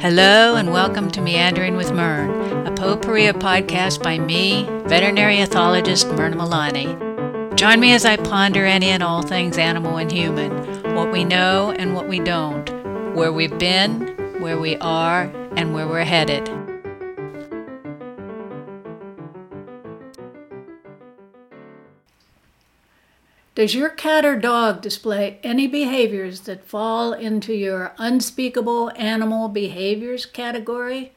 Hello, and welcome to Meandering with Mern, a potpourri podcast by me, veterinary ethologist Myrna Milani. Join me as I ponder any and all things animal and human, what we know and what we don't, where we've been, where we are, and where we're headed. Does your cat or dog display any behaviors that fall into your unspeakable animal behaviors category?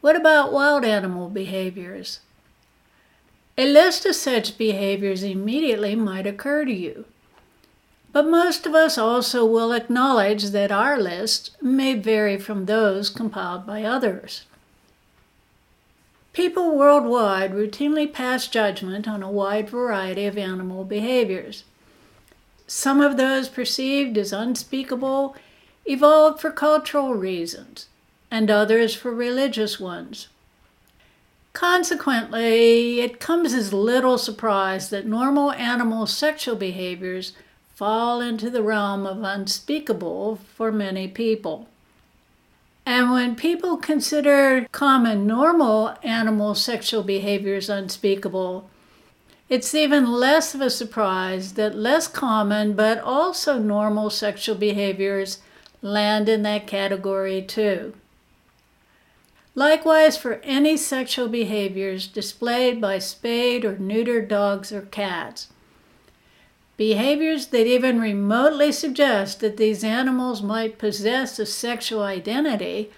What about wild animal behaviors? A list of such behaviors immediately might occur to you. But most of us also will acknowledge that our list may vary from those compiled by others. People worldwide routinely pass judgment on a wide variety of animal behaviors. Some of those perceived as unspeakable evolved for cultural reasons, and others for religious ones. Consequently, it comes as little surprise that normal animal sexual behaviors fall into the realm of unspeakable for many people. And when people consider common normal animal sexual behaviors unspeakable, it's even less of a surprise that less common but also normal sexual behaviors land in that category too. Likewise, for any sexual behaviors displayed by spayed or neutered dogs or cats, behaviors that even remotely suggest that these animals might possess a sexual identity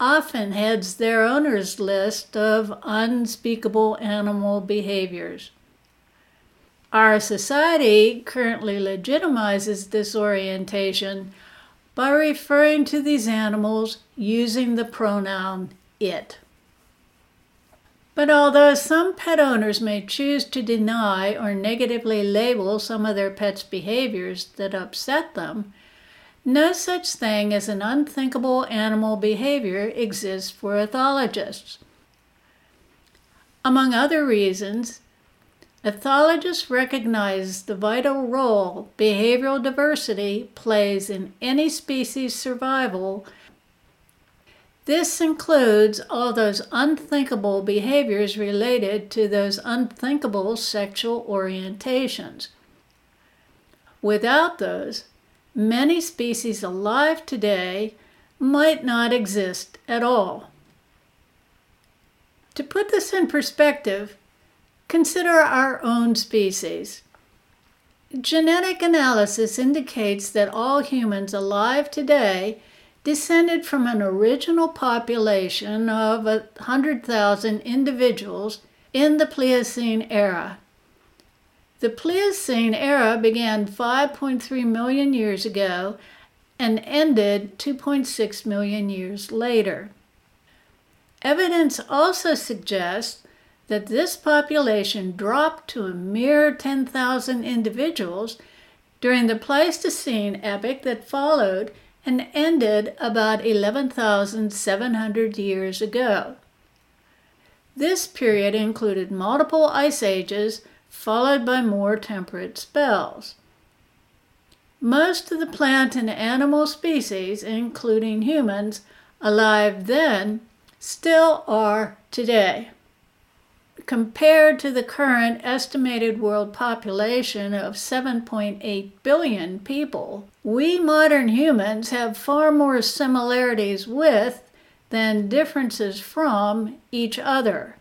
often heads their owner's list of unspeakable animal behaviors. Our society currently legitimizes this orientation by referring to these animals using the pronoun it. But although some pet owners may choose to deny or negatively label some of their pets' behaviors that upset them, no such thing as an unthinkable animal behavior exists for ethologists. Among other reasons, ethologists recognize the vital role behavioral diversity plays in any species' survival this includes all those unthinkable behaviors related to those unthinkable sexual orientations. Without those, many species alive today might not exist at all. To put this in perspective, consider our own species. Genetic analysis indicates that all humans alive today descended from an original population of 100,000 individuals in the Pliocene era. The Pliocene era began 5.3 million years ago and ended 2.6 million years later. Evidence also suggests that this population dropped to a mere 10,000 individuals during the Pleistocene epoch that followed and ended about 11,700 years ago. This period included multiple ice ages followed by more temperate spells. Most of the plant and animal species, including humans, alive then still are today compared to the current estimated world population of 7.8 billion people, we modern humans have far more similarities with than differences from each other.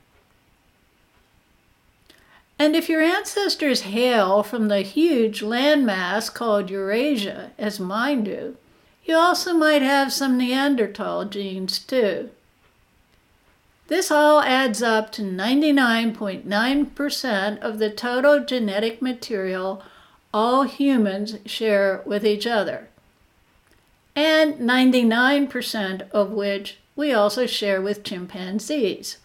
And if your ancestors hail from the huge landmass called Eurasia, as mine do, you also might have some Neanderthal genes too. This all adds up to 99.9% of the total genetic material all humans share with each other, and 99% of which we also share with chimpanzees.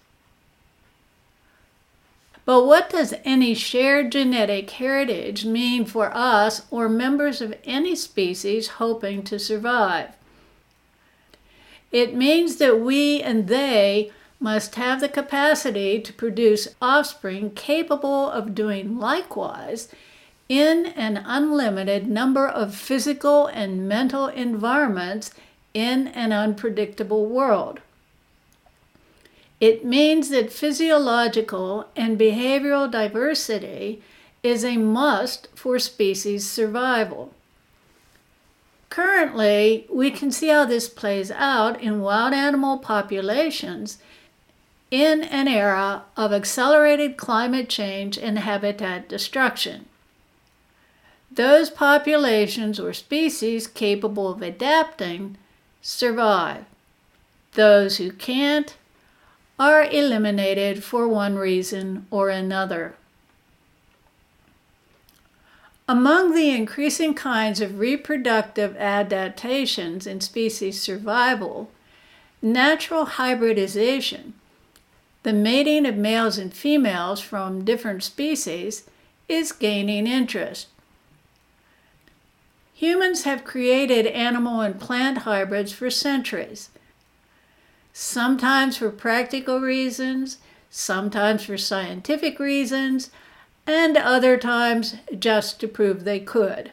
But what does any shared genetic heritage mean for us or members of any species hoping to survive? It means that we and they must have the capacity to produce offspring capable of doing likewise in an unlimited number of physical and mental environments in an unpredictable world. It means that physiological and behavioral diversity is a must for species survival. Currently, we can see how this plays out in wild animal populations in an era of accelerated climate change and habitat destruction. Those populations or species capable of adapting survive. Those who can't are eliminated for one reason or another. Among the increasing kinds of reproductive adaptations in species survival, natural hybridization, the mating of males and females from different species, is gaining interest. Humans have created animal and plant hybrids for centuries sometimes for practical reasons, sometimes for scientific reasons, and other times just to prove they could.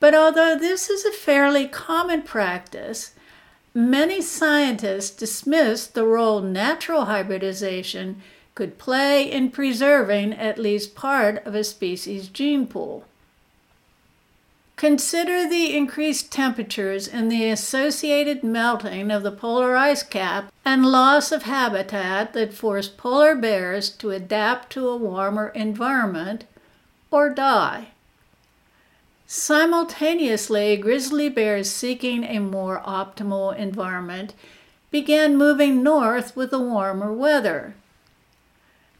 But although this is a fairly common practice, many scientists dismiss the role natural hybridization could play in preserving at least part of a species' gene pool. Consider the increased temperatures and the associated melting of the polar ice cap and loss of habitat that force polar bears to adapt to a warmer environment or die. Simultaneously, grizzly bears seeking a more optimal environment began moving north with the warmer weather.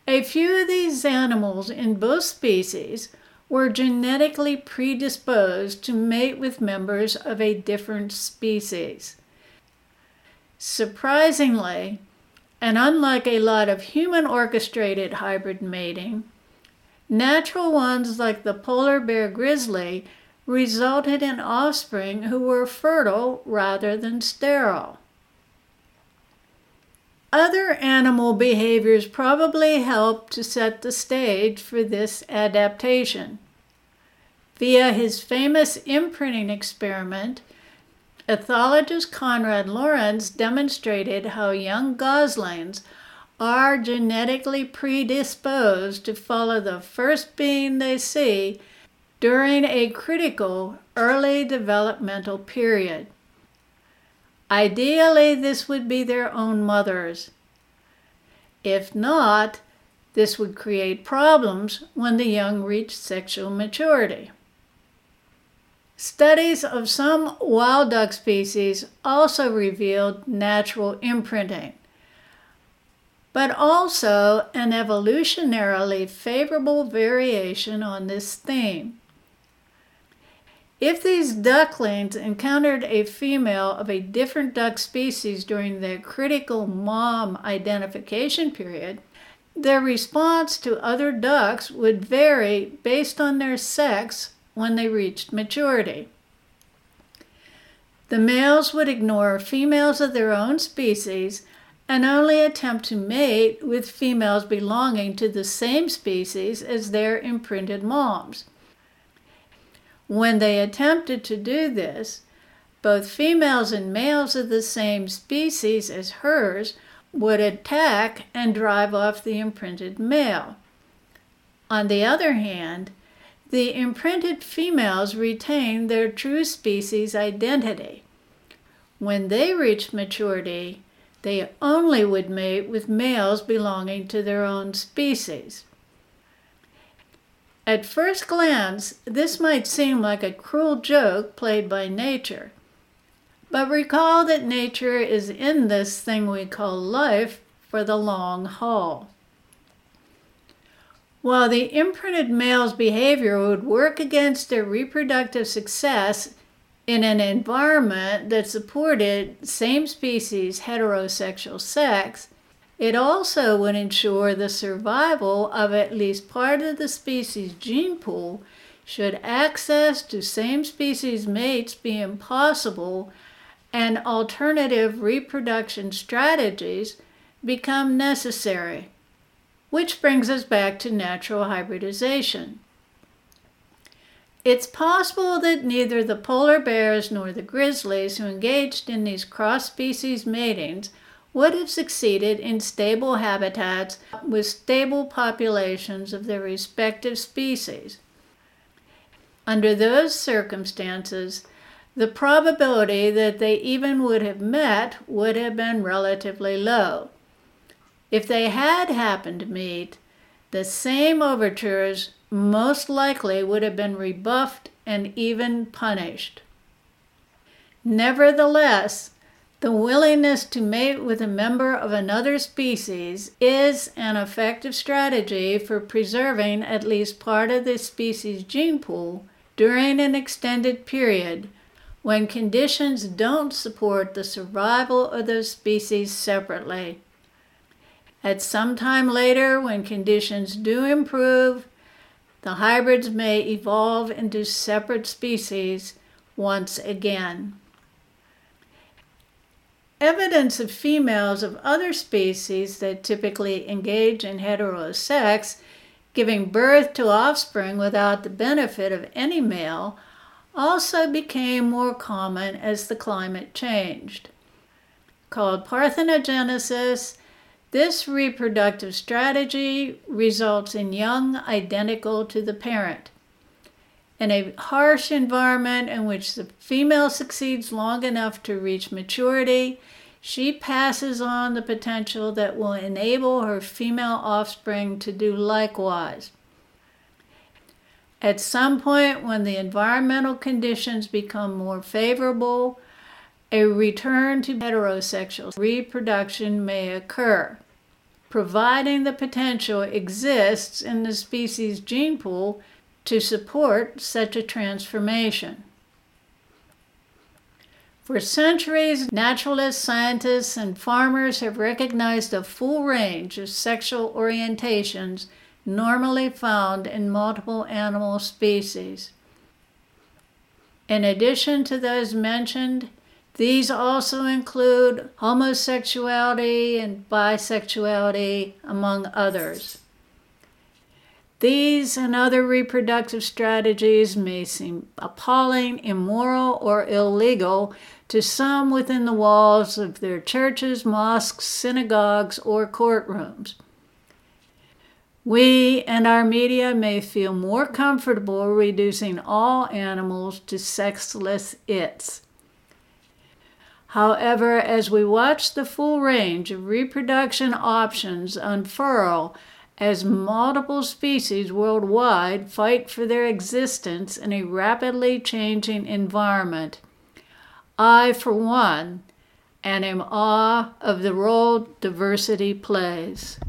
A few of these animals in both species were genetically predisposed to mate with members of a different species. Surprisingly, and unlike a lot of human orchestrated hybrid mating, natural ones like the polar bear grizzly resulted in offspring who were fertile rather than sterile. Other animal behaviors probably helped to set the stage for this adaptation. Via his famous imprinting experiment, ethologist Konrad Lorenz demonstrated how young goslings are genetically predisposed to follow the first being they see during a critical early developmental period. Ideally, this would be their own mothers. If not, this would create problems when the young reach sexual maturity. Studies of some wild duck species also revealed natural imprinting, but also an evolutionarily favorable variation on this theme. If these ducklings encountered a female of a different duck species during their critical mom identification period, their response to other ducks would vary based on their sex when they reached maturity. The males would ignore females of their own species and only attempt to mate with females belonging to the same species as their imprinted moms. When they attempted to do this, both females and males of the same species as hers would attack and drive off the imprinted male. On the other hand, the imprinted females retain their true species identity. When they reached maturity, they only would mate with males belonging to their own species. At first glance, this might seem like a cruel joke played by nature. But recall that nature is in this thing we call life for the long haul. While the imprinted male's behavior would work against their reproductive success in an environment that supported same species heterosexual sex, it also would ensure the survival of at least part of the species gene pool should access to same species mates be impossible and alternative reproduction strategies become necessary. Which brings us back to natural hybridization. It's possible that neither the polar bears nor the grizzlies who engaged in these cross species matings would have succeeded in stable habitats with stable populations of their respective species. Under those circumstances, the probability that they even would have met would have been relatively low. If they had happened to meet, the same overtures most likely would have been rebuffed and even punished. Nevertheless, the willingness to mate with a member of another species is an effective strategy for preserving at least part of the species gene pool during an extended period when conditions don't support the survival of those species separately. At some time later, when conditions do improve, the hybrids may evolve into separate species once again. Evidence of females of other species that typically engage in heterosex, giving birth to offspring without the benefit of any male, also became more common as the climate changed. Called parthenogenesis, this reproductive strategy results in young identical to the parent. In a harsh environment in which the female succeeds long enough to reach maturity, she passes on the potential that will enable her female offspring to do likewise. At some point, when the environmental conditions become more favorable, a return to heterosexual reproduction may occur, providing the potential exists in the species gene pool to support such a transformation. For centuries, naturalists, scientists, and farmers have recognized a full range of sexual orientations normally found in multiple animal species. In addition to those mentioned, these also include homosexuality and bisexuality, among others. These and other reproductive strategies may seem appalling, immoral, or illegal to some within the walls of their churches, mosques, synagogues, or courtrooms. We and our media may feel more comfortable reducing all animals to sexless its. However, as we watch the full range of reproduction options unfurl as multiple species worldwide fight for their existence in a rapidly changing environment, I, for one, am in awe of the role diversity plays.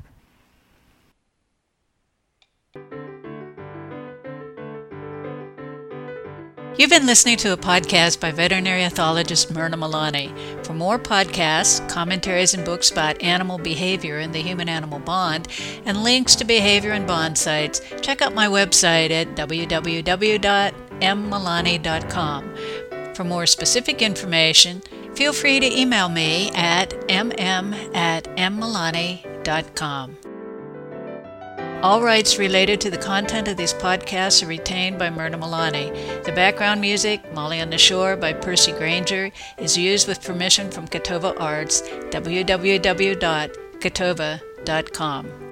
You've been listening to a podcast by veterinary ethologist Myrna Milani. For more podcasts, commentaries, and books about animal behavior and the human animal bond, and links to behavior and bond sites, check out my website at www.mmilani.com. For more specific information, feel free to email me at mm at mmilani.com. All rights related to the content of these podcasts are retained by Myrna Milani. The background music, Molly on the Shore by Percy Grainger, is used with permission from Catova Arts, www.catova.com.